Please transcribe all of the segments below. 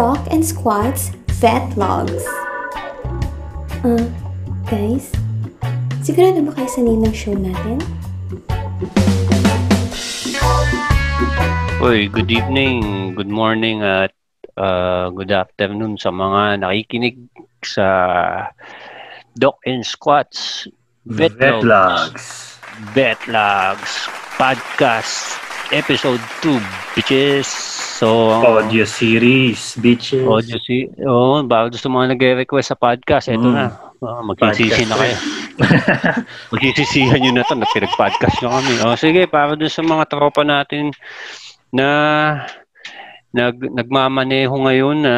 Doc and Squat's Vet Vlogs. Ah, guys, sigurado ba kayo sa name ng show natin? Uy, good evening, good morning at uh, good afternoon sa mga nakikinig sa Doc and Squats Vetlogs. Vetlogs Podcast Episode 2, bitches. So, Audio series, bitches. audio si oh, bago sa mga nagre-request sa podcast, eto Mm. na. Oh, magsisisi na kayo. Magsisisihan nyo na to na pinag-podcast na kami. Oh, sige, para dun sa mga tropa natin na nag nagmamaneho ngayon na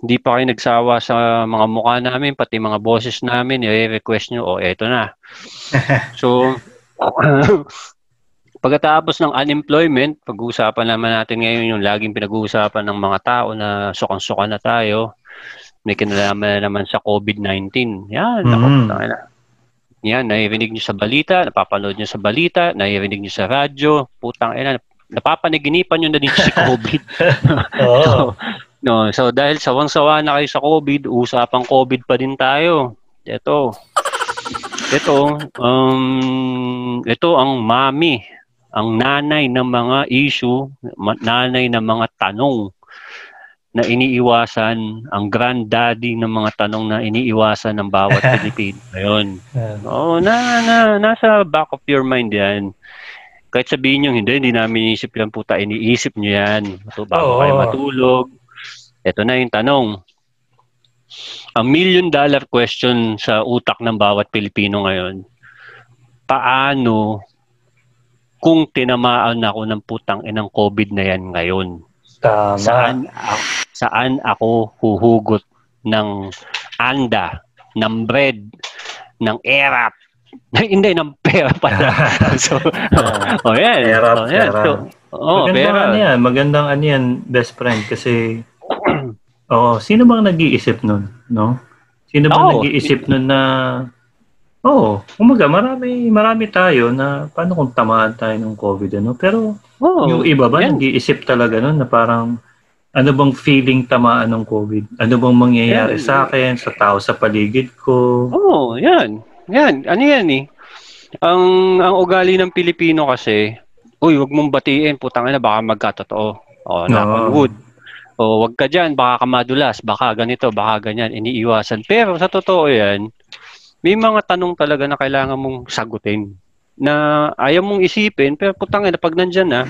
hindi pa kayo nagsawa sa mga mukha namin, pati mga boses namin, i-request nyo, oh, eto na. So, pagkatapos ng unemployment, pag-uusapan naman natin ngayon yung laging pinag-uusapan ng mga tao na sukang-suka na tayo. May kinalaman na naman sa COVID-19. Yan, nako, Mhm. tangina. Yan, naririnig nyo sa balita, napapanood nyo sa balita, naririnig nyo sa radyo, putang ina, napapanaginipan nyo na din si COVID. Oo. so, no, so dahil sawang-sawa na kayo sa COVID, usapang COVID pa din tayo. Ito. Ito, um, ito ang mami, ang nanay ng mga issue, nanay ng mga tanong na iniiwasan, ang granddaddy ng mga tanong na iniiwasan ng bawat Pilipino. Ayun. Oo, na, na, nasa back of your mind yan. Kahit sabihin nyo, hindi, hindi namin iniisip yan, puta, iniisip nyo yan. So, bago Oo. kayo matulog. Ito na yung tanong. Ang million dollar question sa utak ng bawat Pilipino ngayon, paano kung tinamaan ako ng putang inang COVID na yan ngayon? Tama. Saan, saan ako huhugot ng anda, ng bread, ng erap, hindi, ng pera pala. so, oh, yan. Erap, oh, yan. pera. So, oh, magandang pera. ano yan, magandang ano yan, best friend, kasi, oo, sino bang nag-iisip nun, no? Sino bang Oo. nag-iisip nun na, oo, umaga, marami, marami tayo na, paano kung tamaan tayo ng COVID, ano? Pero, Oh, yung iba ba, yan. nag-iisip talaga nun na parang, ano bang feeling tamaan ng COVID? Ano bang mangyayari Yan. sa akin, sa tao sa paligid ko? Oo, oh, yan. Yan, ano yan eh. Ang ang ugali ng Pilipino kasi, uy, wag mong batiin, putang ina, baka magkatotoo. Oh, knock on Oo. wood. O wag ka diyan, baka ka madulas, baka ganito, baka ganyan, iniiwasan. Pero sa totoo 'yan, may mga tanong talaga na kailangan mong sagutin na ayaw mong isipin, pero putang ina, pag nandiyan na,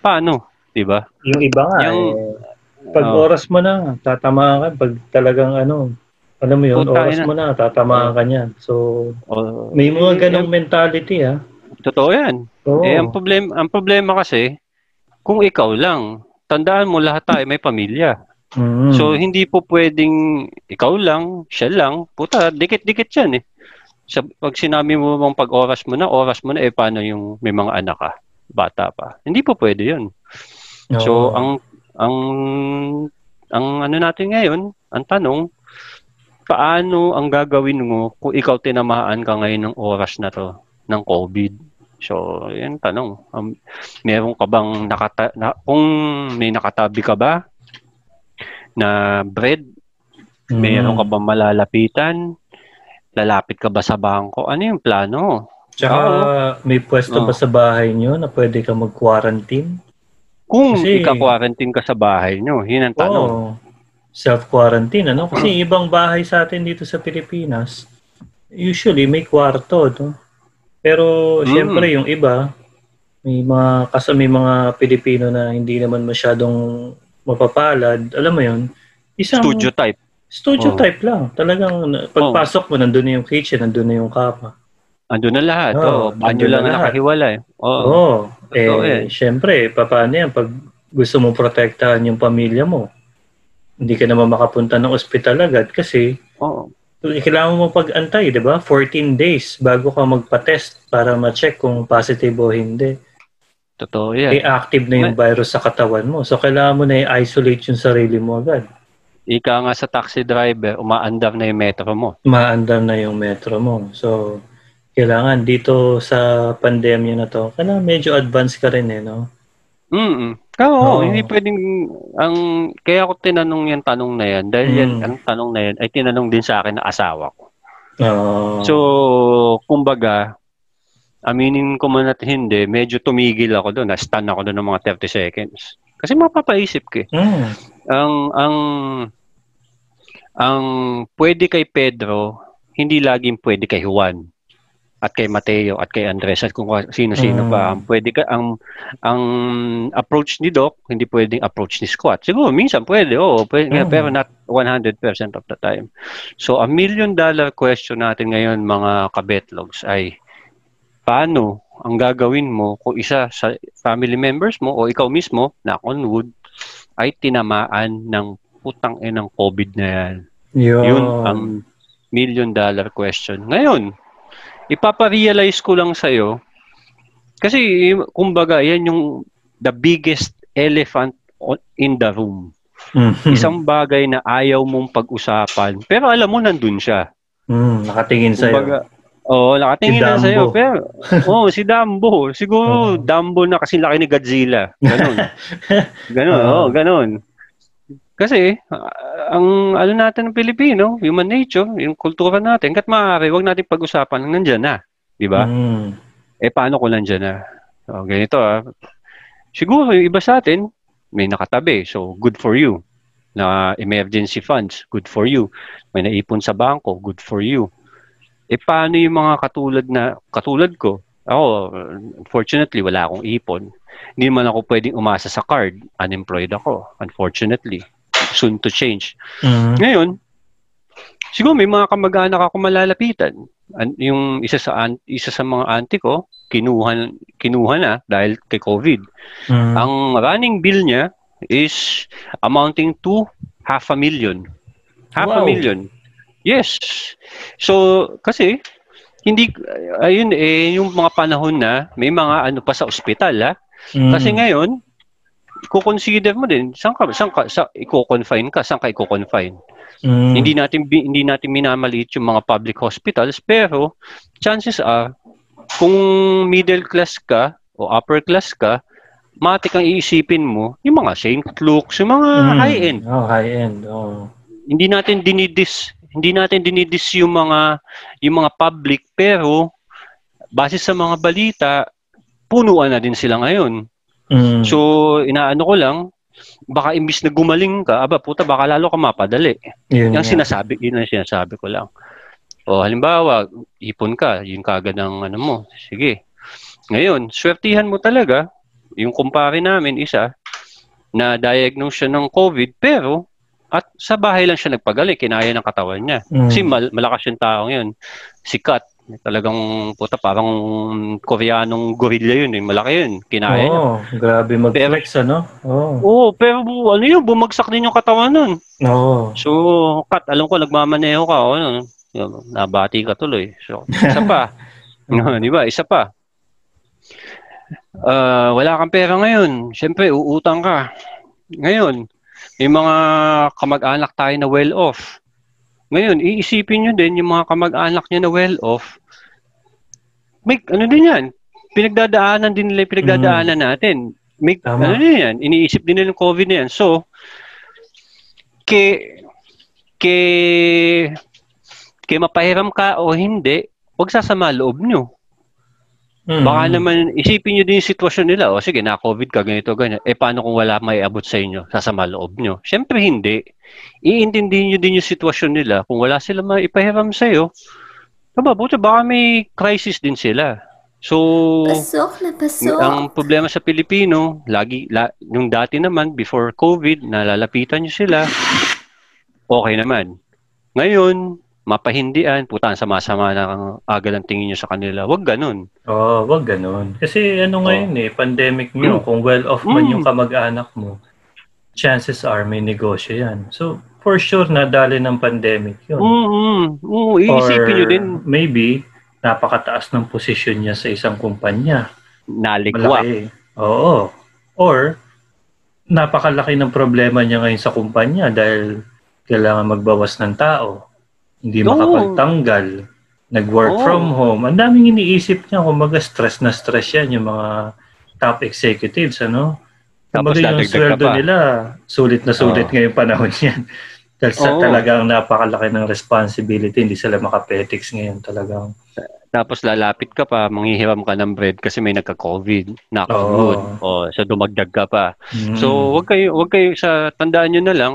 paano? 'Di ba? Yung iba nga, Yung- eh, pag Oh. oras mo na, tatamaan ka. Pag talagang ano, alam mo yun, oras ina. mo na, tatamaan ka niyan. So, O, may mga eh, ganong mentality, ha? Totoo 'yan. Oo. Eh, ang problema, ang problema kasi, kung ikaw lang, tandaan mo lahat tayo may pamilya. Mm. So, hindi po pwedeng ikaw lang, siya lang, puta, dikit-dikit yan eh. Sa, pag sinabi mo bang pag oras mo na, oras mo na, eh paano yung may mga anak ka, bata pa. Hindi po pwede yun. So, Oo. ang, ang, ang ano natin ngayon, ang tanong, paano ang gagawin mo kung ikaw tinamaan ka ngayon ng oras na to, ng COVID? So, yan tanong. Um, meron ka bang nakata na, kung may nakatabi ka ba na bread, Mm. meron ka ba malalapitan? Lalapit ka ba sa bangko? Ano yung plano? Tsaka, may pwesto Oo. ba sa bahay nyo na pwede ka mag-quarantine? Kung Kasi- ika-quarantine ka sa bahay nyo, yun ang tanong. Oo. Self-quarantine, ano? Kasi ibang bahay sa atin dito sa Pilipinas, usually may kwarto, no? Pero, Mm. siyempre, yung iba, may mga, kasi may mga Pilipino na hindi naman masyadong mapapalad, alam mo yun, isang Studio type. studio Oo. type lang. Talagang, pagpasok mo, nandun na yung kitchen, nandun na yung kama. Andun na lahat. Oo, Oh, banyo lang na nakahiwalay. Oo. Oo. Totoo eh, eh. syempre, paano yan? Pag gusto mo protektahan yung pamilya mo, hindi ka naman makapunta ng ospital agad kasi Oo. kailangan mo pag-antay, di ba? 14 days bago ka magpa-test para ma-check kung positive o hindi. Totoo yan. active na yung virus sa katawan mo. So, kailangan mo na i-isolate yung sarili mo agad. Ika nga sa taxi driver, umaandar na yung metro mo. Maandar na yung metro mo. So, kailangan dito sa pandemya na to, kailangan medyo advanced ka rin eh, no? Mm Oo, Oo. hindi pwedeng ang kaya ako tinanong yung tanong na yan dahil yan Mm. ang tanong na yan ay tinanong din sa akin ng asawa ko. Oo. So, kumbaga, aminin ko man at hindi, medyo tumigil ako doon, na-stun ako doon ng mga 30 seconds. Kasi mapapaisip eh. Mm. Ang ang ang pwede kay Pedro, hindi laging pwede kay Juan at kay Mateo at kay Andres at kung sino-sino Mm. pa. Ang pwede ka ang ang approach ni Doc, hindi pwedeng approach ni Squat. Siguro minsan pwede, oo, pwede, Mm. pero not 100% of the time. So a million dollar question natin ngayon mga kabetlogs ay paano ang gagawin mo kung isa sa family members mo o ikaw mismo, knock on wood, ay tinamaan ng putang inang COVID na yan. Yun. Yun ang million dollar question. Ngayon, ipaparealize ko lang sa'yo, kasi kumbaga, yan yung the biggest elephant in the room. Mm. Isang bagay na ayaw mong pag-usapan, pero alam mo nandun siya. Mm, nakatingin sa'yo. Kumbaga, Oo, nakatingin Si na sa'yo. Pero, oh, si Dumbo. Siguro, Oo. Dumbo na kasi laki ni Godzilla. Ganon. ganon, Oo. oh, ganon. Kasi, ang ano natin ng Pilipino, human nature, yung kultura natin, kat maaari, huwag natin pag-usapan, nandyan na. Di ba? Mm. Eh, paano kung nandyan na? So, ganito ah. Siguro, yung iba sa atin, may nakatabi. So, good for you. Na emergency funds, good for you. May naipon sa bangko, good for you. Eh, paano yung mga katulad na, katulad ko? Ako, unfortunately, wala akong ipon. Hindi man ako pwedeng umasa sa card. Unemployed ako, unfortunately. Soon to change. Mm. Ngayon, siguro may mga kamag-anak ako malalapitan. An- yung isa sa an- isa sa mga auntie ko, kinuha kinuha na dahil kay COVID. Mm. Ang running bill niya is amounting to half a million. Half a Wow. million. Yes. So, kasi hindi ayun eh yung mga panahon na may mga ano pa sa ospital ha. Mm. Kasi ngayon, ko-consider mo din, saan ka, saan ka, sa, i-confine ka, saan ka i-confine? Mm. Hindi natin hindi natin minamaliit yung mga public hospitals pero chances are kung middle class ka o upper class ka, matik ang iisipin mo yung mga St. Luke's, yung mga Mm. high end. Oh, high end. Oh. Hindi natin dinidis hindi natin dinidis yung mga yung mga public pero base sa mga balita punuan na din sila ngayon. Mm. So inaano ko lang baka imbis na gumaling ka, aba puta baka lalo ka mapadali. Yun Yung sinasabi, yun ang sinasabi ko lang. O halimbawa, ipon ka, yun kagad ang ano mo. Sige. Ngayon, swertihan mo talaga, yung kumpare namin, isa, na diagnose siya ng COVID, pero at sa bahay lang siya nagpagaling, kinaya ng katawan niya. Mm. Kasi mal- malakas yung tao yun. Sikat. Talagang puta, parang koreanong gorilla yun. Eh. Malaki yun. Kinaya niya. Oo, grabe mag-flex, ano? Oo. Oo, pero bu- ano yun, bumagsak din yung katawan nun. Oo. So, Kat, alam ko, nagmamaneho ka. O, ano, nabati ka tuloy. So, isa pa. no, di ba? Isa pa. Ah, wala kang pera ngayon. Siyempre, uutang ka. Ngayon, may mga kamag-anak tayo na well-off. Ngayon, iisipin nyo din yung mga kamag-anak nyo na well-off. May, ano din yan? Pinagdadaanan din nila yung pinagdadaanan natin. May, Tama. ano din yan? Iniisip din nila yung COVID na yan. So, ke, ke, ke mapahiram ka o hindi, huwag sasama loob nyo. Mm. Baka naman isipin nyo din yung sitwasyon nila. O sige, na-COVID ka, ganito, ganyan. Eh, paano kung wala may abot sa inyo? Sasama loob nyo. Siyempre, hindi. Iintindihin nyo din yung sitwasyon nila. Kung wala sila maipahiram sa'yo, Aba, buti baka may crisis din sila. So, Pasok na pasok. ang problema sa Pilipino, lagi, la, yung dati naman, before COVID, nalalapitan nyo sila, okay naman. Ngayon, mapahindian, puta, ang sama-sama na agad ang tingin nyo sa kanila. Huwag ganun. Oo, wag ganun. Kasi ano Oo. ngayon eh, pandemic nyo, Mm. kung well-off man Mm. yung kamag-anak mo, chances are may negosyo yan. So, for sure, nadali ng pandemic yun. Mm-hmm. Oo, iisipin nyo din, maybe, napakataas ng posisyon niya sa isang kumpanya. naligwa. Malaki. Oo. Or, napakalaki ng problema niya ngayon sa kumpanya dahil kailangan magbawas ng tao. Hindi Oo. makapagtanggal. Nag-work Oo. from home. Ang daming iniisip niya. Kung stress na stress yan yung mga top executives, ano? Tapos Kumbaga yung sweldo nila, sulit na sulit Oo. ngayong panahon yan. Dahil sa Oo. talagang napakalaki ng responsibility, hindi sila makapetics ngayon talagang. Tapos lalapit ka pa, manghihiram ka ng bread kasi may nagka-COVID, knock on Oo. wood. O, so dumagdag ka pa. Mm. So, wag kayo, wag kayo sa tandaan nyo na lang,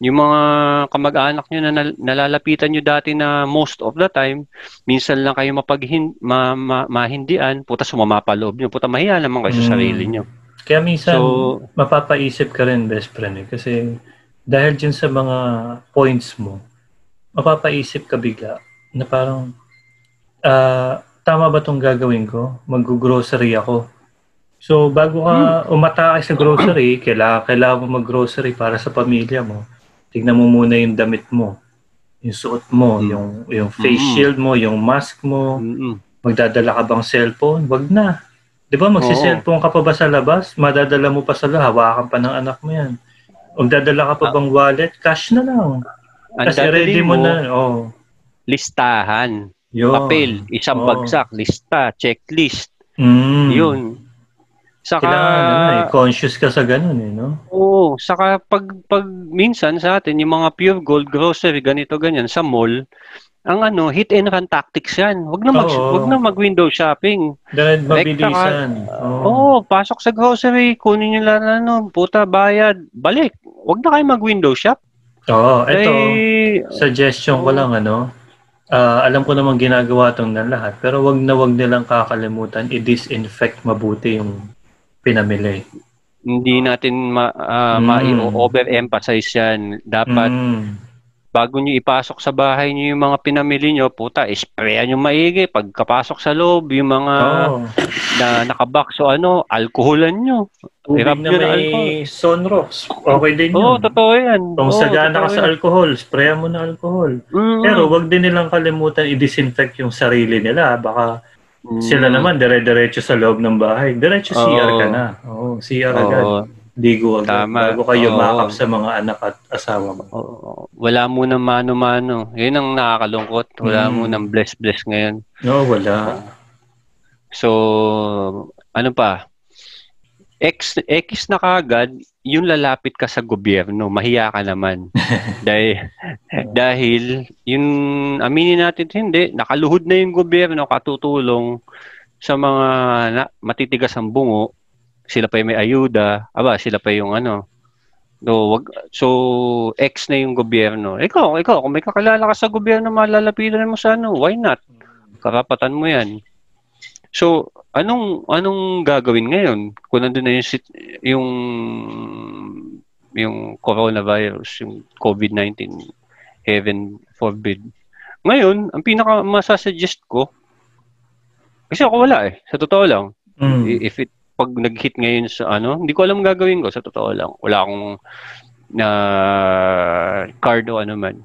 yung mga kamag-anak nyo na nal- nalalapitan nyo dati na most of the time, minsan lang kayo mapaghin, ma, ma, mahindian, puta sumama pa loob nyo, puta mahiya naman kayo sa Mm. sarili nyo. Kaya minsan, So- mapapaisip ka rin, best friend, eh, kasi dahil dyan sa mga points mo, mapapaisip ka bigla na parang, ah, tama ba itong gagawin ko? Mag-grocery ako. So, bago ka umatake sa grocery, kailangan, kailangan mo mag-grocery para sa pamilya mo. Tignan mo muna yung damit mo, yung suot mo, Mm. yung, yung face Mm. shield mo, yung mask mo, Mm-mm. Magdadala ka bang cellphone? Wag na. 'Di ba magsi-cellphone ka pa ba sa labas? Madadala mo pa sa labas, hawakan pa ng anak mo 'yan. Magdadala ka pa bang wallet? Cash na lang. Ang Kasi ready dadalhin mo na. Oh. listahan, Yun. papel, isang Oo. bagsak, lista, checklist, Mm. yun. Saka, Kailangan ano, eh, conscious ka sa ganun eh, no? Oo, saka pag pag minsan sa atin yung mga pure gold grocery ganito ganyan sa mall, ang ano, hit and run tactics 'yan. Wag na mag Oo. wag na mag window shopping. Dahil mabilisan. Oo, Oo. pasok sa grocery, kunin niyo lang ano, puta bayad, balik. Wag na kayo mag window shop. Oo, ito. Eh, Suggestion ko lang ano. ah, alam ko naman ginagawa tong ng lahat, pero wag na wag nilang kakalimutan i-disinfect mabuti yung pinamili. hindi natin ma, ah, Mm. ma-overemphasize 'yan. Dapat Mm. bago nyo ipasok sa bahay nyo yung mga pinamili nyo, puta, sprayan nyo maigi. Pagkapasok sa loob, yung mga Oo. na nakabox o ano, alkoholan nyo. Tubig Hirap na yun, may sunrocks. Okay din Oo, yun. totoo yan. Kung Oo, sagana ka sa alcohol, sprayan mo na alcohol. Mm. Pero wag din nilang kalimutan i-disinfect yung sarili nila. Baka Mm. sila naman dire-diretso sa loob ng bahay. Diretso CR ka na. Oo, CR agad. Oo. Ligo agad. Tama. Bago kayo Oo. makap sa mga anak at asawa mo. Oo. Wala mo ng mano-mano. Yun ang nakakalungkot. Wala Mm. mo ng bless-bless ngayon. No, wala. So, ano pa? X, X na kagad, yung lalapit ka sa gobyerno, mahiya ka naman. dahil, dahil, yung aminin natin hindi, nakaluhod na yung gobyerno katutulong sa mga na, matitigas ang bungo, sila pa yung may ayuda, aba, sila pa yung ano. So, wag, so X na yung gobyerno. Ikaw, ikaw, kung may kakilala ka sa gobyerno, malalapitan mo sa ano, why not? Karapatan mo yan. So, anong anong gagawin ngayon kung nandun na yung sit- yung yung coronavirus, yung COVID-19, heaven forbid. Ngayon, ang pinaka masasuggest ko kasi ako wala eh, sa totoo lang. Mm. If it pag nag-hit ngayon sa ano, hindi ko alam gagawin ko sa totoo lang. Wala akong na card o ano man.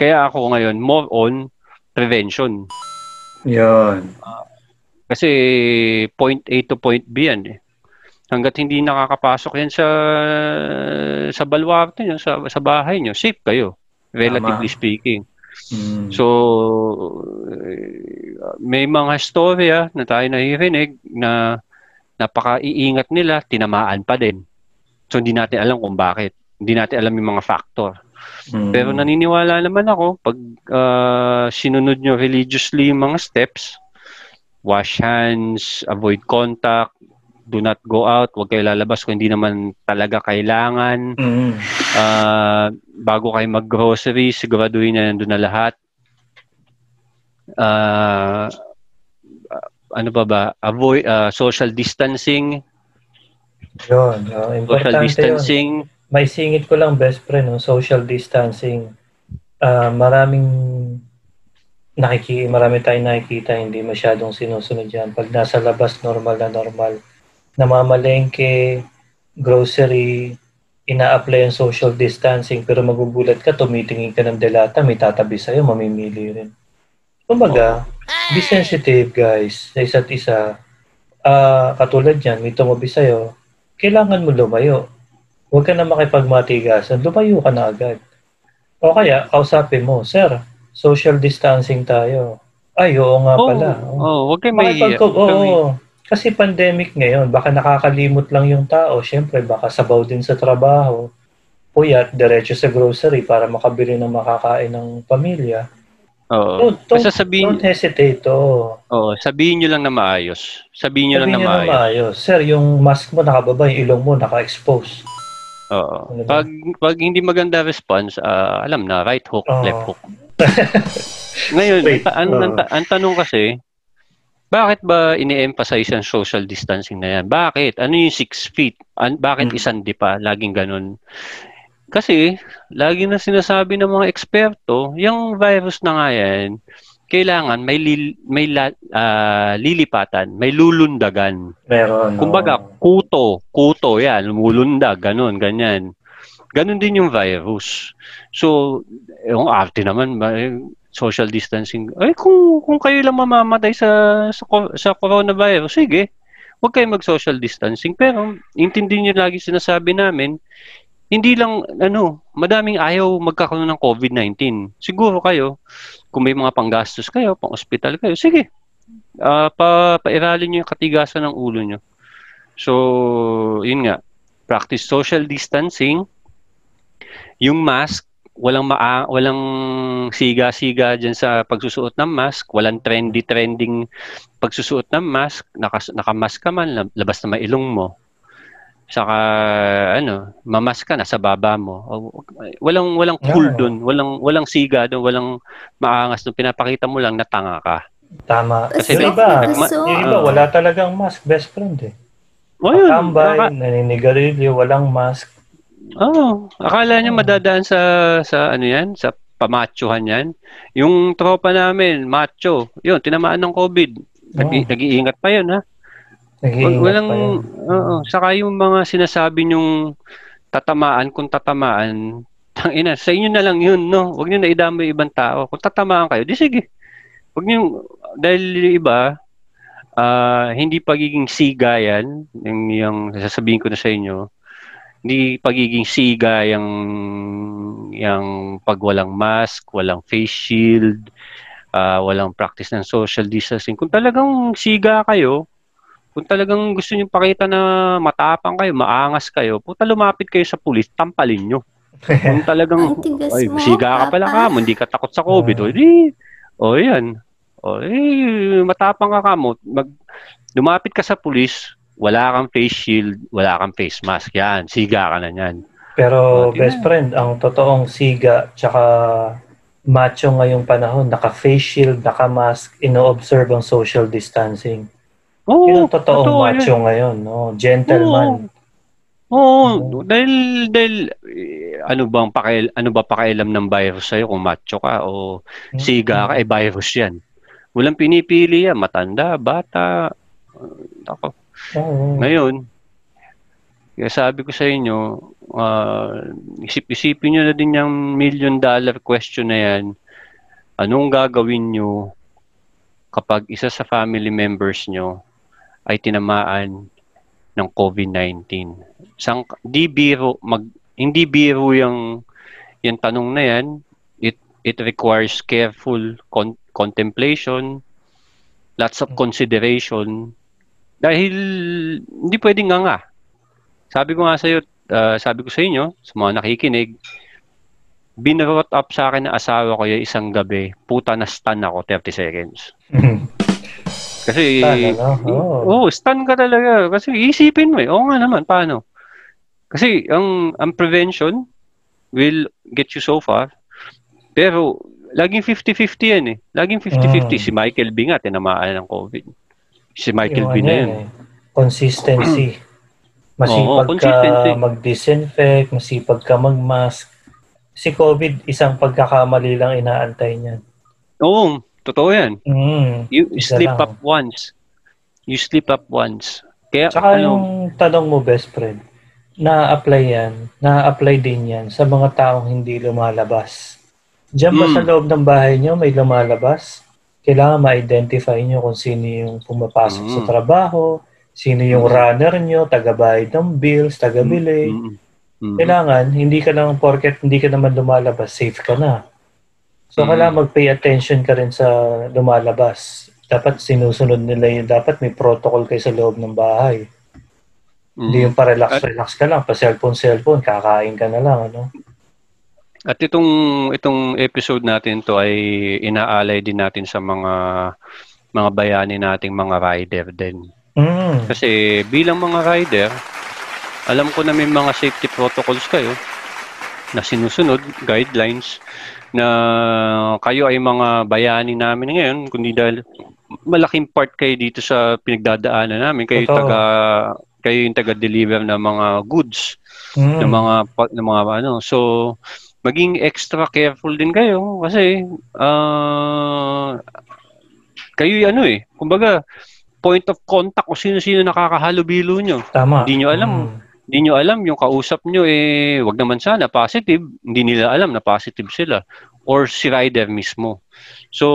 Kaya ako ngayon more on prevention. Yun. Kasi point A to point B yan eh. Hanggat hindi nakakapasok yan sa sa baluarte nyo, sa, sa bahay nyo, safe kayo. Relatively Tama. speaking. Mm. So, may mga storya na tayo naririnig na napaka-iingat nila, tinamaan pa din. So, hindi natin alam kung bakit. Hindi natin alam yung mga factor. Mm. Pero naniniwala naman ako, pag ah, sinunod nyo religiously yung mga steps, wash hands, avoid contact, do not go out, huwag kayo lalabas kung hindi naman talaga kailangan. Mm. Ah, bago kayo mag-grocery, siguraduhin na nandun na lahat. Ah, ano pa ba? Avoid ah, social distancing, Yun. Oh, social importante yun. distancing. May singit ko lang best friend, no? social distancing. Ah, maraming nakiki marami tayong nakikita hindi masyadong sinusunod yan. Pag nasa labas, normal na normal. Namamalengke, grocery, ina-apply ang social distancing pero magugulat ka, tumitingin ka ng delata, may tatabi sa'yo, mamimili rin. Kumbaga, be sensitive guys sa isa't isa. Ah, katulad yan, may tumabi sa'yo, kailangan mo lumayo. Huwag ka na makipagmatigasan, lumayo ka na agad. O kaya, kausapin mo, Sir, social distancing tayo. Ay, oo nga Oh, pala. oh, wag kayo may oo. Kasi pandemic ngayon, baka nakakalimot lang yung tao. Siyempre, baka sabaw din sa trabaho. Puyat, diretso sa grocery para makabili ng makakain ng pamilya. Oo. Don't, don't, sabihin, don't hesitate. Oh. oo, sabihin nyo lang na maayos. Sabihin nyo lang na maayos. maayos. Sir, yung mask mo nakababa, yung ilong mo naka-expose. Oo. Ano? Pag, pag hindi maganda response, ah, alam na, right hook, Oo. left hook. Ngayon, Wait, ta- ang, ang, ta- ang tanong kasi, bakit ba ini-emphasize ang social distancing na yan? Bakit? Ano yung six feet? An- bakit Mm. isang di pa? Laging ganun. Kasi, lagi na sinasabi ng mga eksperto, yung virus na nga yan, kailangan may, lil- may la- ah, lilipatan, may lulundagan. Meron. Kumbaga, kuto, kuto yan, lumulundag, ganun, ganyan. Ganun din yung virus. So, yung arte naman, eh, social distancing. Ay, kung, kung kayo lang mamamatay sa, sa, sa coronavirus, sige, huwag kayo mag-social distancing. Pero, intindihin nyo lagi sinasabi namin, hindi lang, ano, madaming ayaw magkakaroon ng COVID-19. Siguro kayo, kung may mga panggastos kayo, pang ospital kayo, sige, ah pa, pairalin nyo yung katigasan ng ulo nyo. So, yun nga, practice social distancing, yung mask, walang maa, walang siga-siga diyan sa pagsusuot ng mask, walang trendy-trending pagsusuot ng mask, naka, naka-mask ka man, lab- labas na mailong mo. Saka ano, mamask ka na sa baba mo. O, Walang walang cool Yeah. doon, walang walang siga doon, walang maangas doon. Pinapakita mo lang na tanga ka. Tama. Kasi yung iba, Kaso, yung iba, wala talagang mask, best friend eh. O yun, Tambay, aka- naninigarilyo, walang mask. Oo. akala niya Oo. madadaan sa sa ano 'yan, sa pamachohan 'yan. Yung tropa namin, macho, 'yun, tinamaan ng COVID. Nag- Oo. Nag-iingat pa 'yun, ha. Nag-iingat walang pa yun. oo, saka yung mga sinasabi nyong tatamaan kung tatamaan, tang ina, sa inyo na lang 'yun, no. Huwag niyo na idamay yung ibang tao. Kung tatamaan kayo, di sige. Huwag niyo dahil yung iba ah, hindi pagiging siga yan, yung, yung sasabihin ko na sa inyo, hindi pagiging siga yung, yung pag walang mask, walang face shield, ah, walang practice ng social distancing. Kung talagang siga kayo, kung talagang gusto niyo pakita na matapang kayo, maangas kayo, puta lumapit kayo sa pulis, tampalin nyo. Kung talagang, ay, mo, siga ka pala ka mo, hindi ka takot sa COVID. Ah. O, di, o yan. O, eh, matapang ka ka mo, mag, lumapit ka sa pulis, wala kang face shield, wala kang face mask. Yan, siga ka na yan. Pero Oh, best na. friend, ang totoong siga tsaka macho ngayong panahon, naka-face shield, naka-mask, ino-observe ang social distancing. Oo, Yun ang totoong totoo macho yan. ngayon, no? Gentleman. Oo, dahil dahil eh, ano bang pakial ano ba pakialam ng virus sa'yo kung macho ka o Hmm. siga ka eh virus 'yan. Walang pinipili yan, matanda, bata. Ako. Oo. Ngayon, kaya sabi ko sa inyo, ah, isip-isipin nyo na din yung million dollar question na yan. Anong gagawin nyo kapag isa sa family members nyo ay tinamaan ng COVID-19? Sang, di biro, mag, hindi biro yung, yung tanong na yan. It, it requires careful con- contemplation, lots of consideration, dahil hindi pwedeng nga nga. Sabi ko nga sa iyo, sabi ko sa inyo, sa mga nakikinig, binrot up sa akin ng asawa ko yung isang gabi, puta na stun ako 30 seconds. Kasi, Stun, ano? Oo. oh, stun ka talaga. Kasi isipin mo eh, oo nga naman, paano? Kasi ang, ang prevention will get you so far, pero laging 50-50 yan eh. Laging 50-50. Mm. Si Michael B nga, tinamaan ng COVID. Si Michael Yung B ano na yan yun. eh, Consistency. Masipag Oo, ka mag-disinfect, masipag ka mag-mask. Si COVID, isang pagkakamali lang inaantay niyan. Oo, totoo yan. Mm. You slip lang. up once. You slip up once. Kaya Tsaka ano, yung tanong mo, best friend, na-apply yan, na-apply din yan sa mga taong hindi lumalabas. Diyan ba Mm. sa loob ng bahay nyo may lumalabas? Kailangan ma-identify nyo kung sino yung pumapasok sa Mm. trabaho, sino yung Mm. runner nyo, taga-bayad ng bills, taga-bili. mm, mm, Kailangan, hindi ka lang, porket hindi ka naman lumalabas, safe ka na. So, Mm. kailangan mag-pay attention ka rin sa lumalabas. dapat sinusunod nila yung, dapat may protocol kayo sa loob ng bahay. Hindi Mm. yung pa-relax-relax ka lang, pa-cellphone-cellphone, kakain ka na lang, ano? At itong itong episode natin to ay inaalay din natin sa mga mga bayani nating mga rider din. Mm. Kasi bilang mga rider, alam ko na may mga safety protocols kayo na sinusunod, guidelines na kayo ay mga bayani namin ngayon kundi dahil malaking part kayo dito sa pinagdadaanan namin kayo Totoo. taga kayo yung taga-deliver ng mga goods Mm. ng mga ng mga ano so maging extra careful din kayo kasi ah kayo yung ano eh kumbaga point of contact kung sino-sino nakakahalubilo nyo Tama. Hindi nyo alam. Mm. hindi nyo alam yung kausap nyo eh wag naman sana positive hindi nila alam na positive sila or si rider mismo so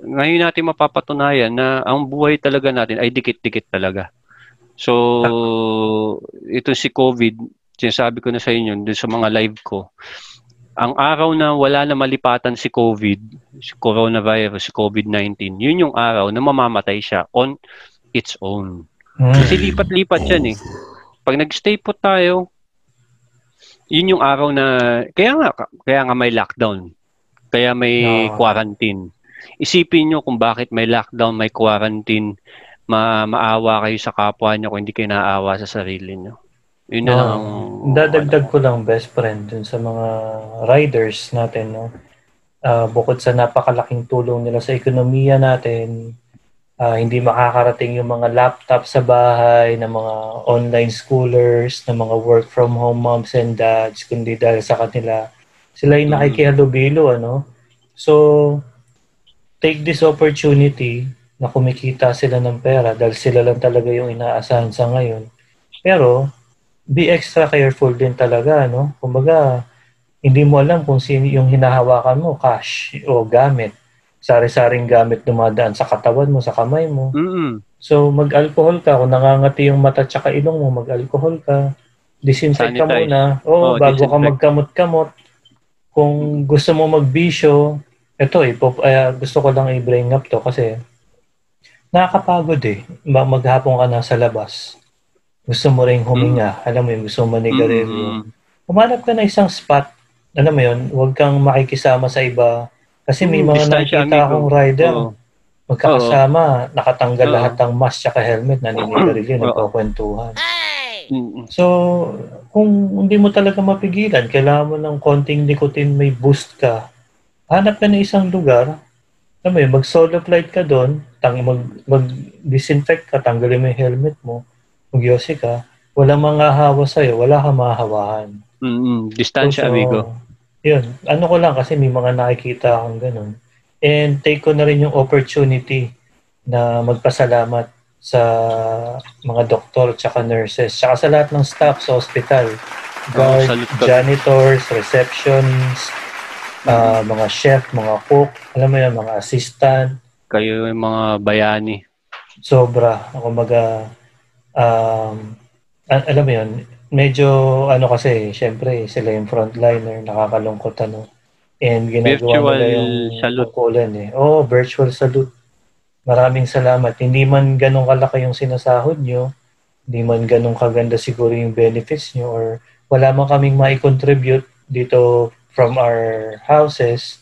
ngayon natin mapapatunayan na ang buhay talaga natin ay dikit-dikit talaga so ito si COVID sinasabi ko na sa inyo dun sa mga live ko ang araw na wala na malipatan si COVID si coronavirus si COVID-19 yun yung araw na mamamatay siya on its own Mm. kasi lipat-lipat yan eh. Pag nag-stay po tayo, yun yung araw na, kaya nga, kaya nga may lockdown. Kaya may Oo. quarantine. Isipin nyo kung bakit may lockdown, may quarantine, ma maawa kayo sa kapwa nyo kung hindi kayo naaawa sa sarili nyo. Yun na lang ang... Ah, Dadagdag ko lang best friend dun sa mga riders natin, no? Ah, bukod sa napakalaking tulong nila sa ekonomiya natin, ah, hindi makakarating yung mga laptop sa bahay, ng mga online schoolers, ng mga work from home moms and dads, kundi dahil sa kanila, sila yung Mm. nakikihalubilo, ano? So, take this opportunity na kumikita sila ng pera dahil sila lang talaga yung inaasahan sa ngayon. Pero, be extra careful din talaga, no? Kumbaga, hindi mo alam kung sino yung hinahawakan mo, cash o gamit. Sari-saring gamit dumadaan sa katawan mo, sa kamay mo. Mm-mm. So, mag-alcohol ka. Kung nangangati yung mata tsaka ilong mo, mag-alcohol ka. Disinfect ka Sanitize. muna. Oo, Oo, bago ka disinfect. magkamot-kamot. Kung gusto mo magbisyo, ito, ipop, eh, gusto ko lang i-bring up to kasi nakakapagod eh. Ma- Maghapon ka na sa labas. Gusto mo rin huminga. Alam mo yun, gusto mo manigarilyo. Mm-mm. Humanap ka na isang spot. Alam mo yun, huwag kang makikisama sa iba. Kasi may Mm, mga distansya, nakikita amigo. akong rider. Oo. Magkakasama, nakatanggal Oo. lahat ng mask tsaka helmet, naninigarilyo, Oo. nagkukwentuhan. Mm-mm. So, kung hindi mo talaga mapigilan, kailangan mo ng konting nicotine, may boost ka. Hanap ka ng isang lugar, alam mo yun, mag-solo flight ka doon, tang, mag, mag-disinfect ka, tanggalin mo yung helmet mo, mag-yosi ka, walang mga hawa sa'yo, wala kang mahahawahan. Mm-mm. Distansya, So, amigo. Yun. Ano ko lang kasi may mga nakikita akong ganun. And take ko na rin yung opportunity na magpasalamat sa mga doktor tsaka nurses tsaka sa lahat ng staff sa hospital. Guard, kami. janitors, receptionists, ah, mga chef, mga cook, alam mo yun, mga assistant, Kayo yung mga bayani. sobra. Kumbaga, um, alam mo yun, medyo ano kasi, syempre, sila yung frontliner, nakakalungkot ano. And ginagawa Virtual nila yung salute. tungkulan eh. Oo, virtual salute. Maraming salamat. Hindi man ganun kalaki yung sinasahod nyo, hindi man ganun kaganda siguro yung benefits nyo, or wala man kaming mai-contribute dito from our houses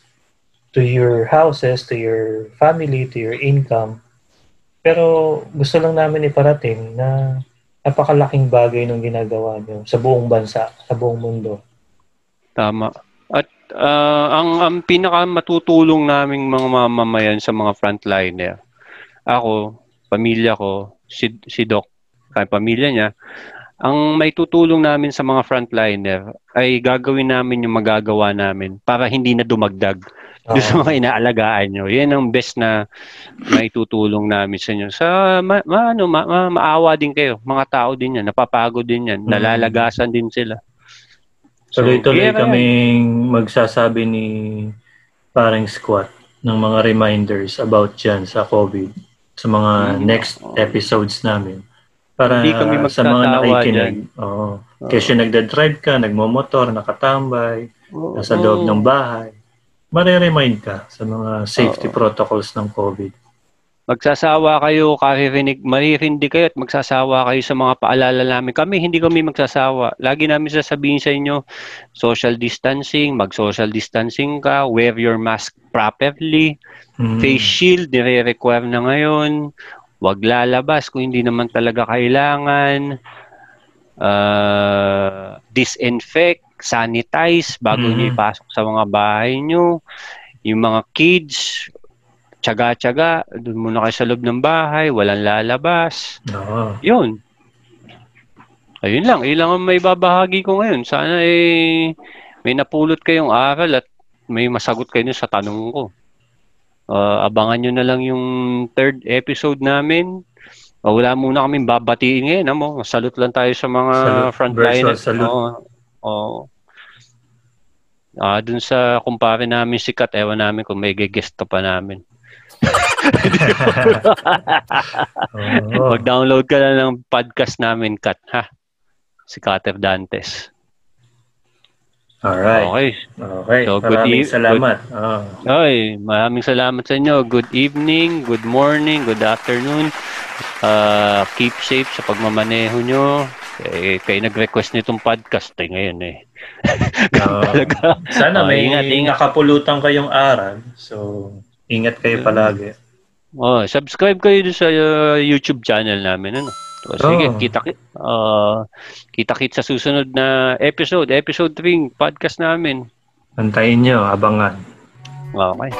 to your houses, to your family, to your income. Pero gusto lang namin iparating na napakalaking bagay ng ginagawa nyo sa buong bansa, sa buong mundo. Tama. At ah, ang, ang pinaka matutulong naming mga mamamayan sa mga frontliner, ako, pamilya ko, si, si Doc, kaya pamilya niya, ang may tutulong namin sa mga frontliner ay gagawin namin yung magagawa namin para hindi na dumagdag doon sa mga inaalagaan nyo. Yan ang best na may tutulong namin sa inyo. Sa ma, ma- ano, ma, ma- maawa din kayo. Mga tao din yan. Napapagod din yan. Mm. Nalalagasan din sila. So, Tuloy-tuloy yan. kaming magsasabi ni Paring Squat ng mga reminders about dyan sa COVID sa mga Mm. next episodes namin. Para Hindi kami sa mga nakikinig. Oo. Oo. Kasi nagda-drive ka, nagmomotor, nakatambay, Oo. nasa loob ng bahay. Mare-remind ka sa mga safety Oo. protocols ng COVID. magsasawa kayo, karirinig, maririnig kayo at magsasawa kayo sa mga paalala namin. Kami, hindi kami magsasawa. Lagi namin sasabihin sa inyo, social distancing, mag-social distancing ka, wear your mask properly, Mm. face shield, nire-require na ngayon, wag lalabas kung hindi naman talaga kailangan, uh, disinfect, sanitize bago Mhm. niyo ipasok sa mga bahay niyo. Yung mga kids, tsaga-tsaga, doon muna kayo sa loob ng bahay, walang lalabas. Oo. Yun. Ayun lang, yun lang ang may babahagi ko ngayon. Sana eh, may napulot kayong aral at may masagot kayo sa tanong ko. Ah, abangan nyo na lang yung third episode namin. Ah, wala muna kaming babatiin ngayon. Amo. Salute lang tayo sa mga Salute. frontliners. Virtual salute. Oo. Oo. Ah, dun sa kumpare namin si Kat, ewan namin kung may ka pa namin. Oo. Mag-download ka na ng podcast namin, Kat, ha? Si Kater Dantes. Alright. Okay. Okay. So, good Maraming eve- salamat. Oo. Ay, maraming salamat sa inyo. Good evening, good morning, good afternoon. Uh, keep safe sa pagmamaneho nyo. Eh, kayo nag-request nitong podcast eh, ngayon eh. Talaga. Sana Oh, may ingat, ingat. nakapulutan kayong aral. So, ingat kayo palagi. Oh, subscribe kayo sa uh, YouTube channel namin. Ano? So, sige, Oh. kita uh, kita-kit sa susunod na episode, episode 3 podcast namin. Antayin nyo, abangan. Okay.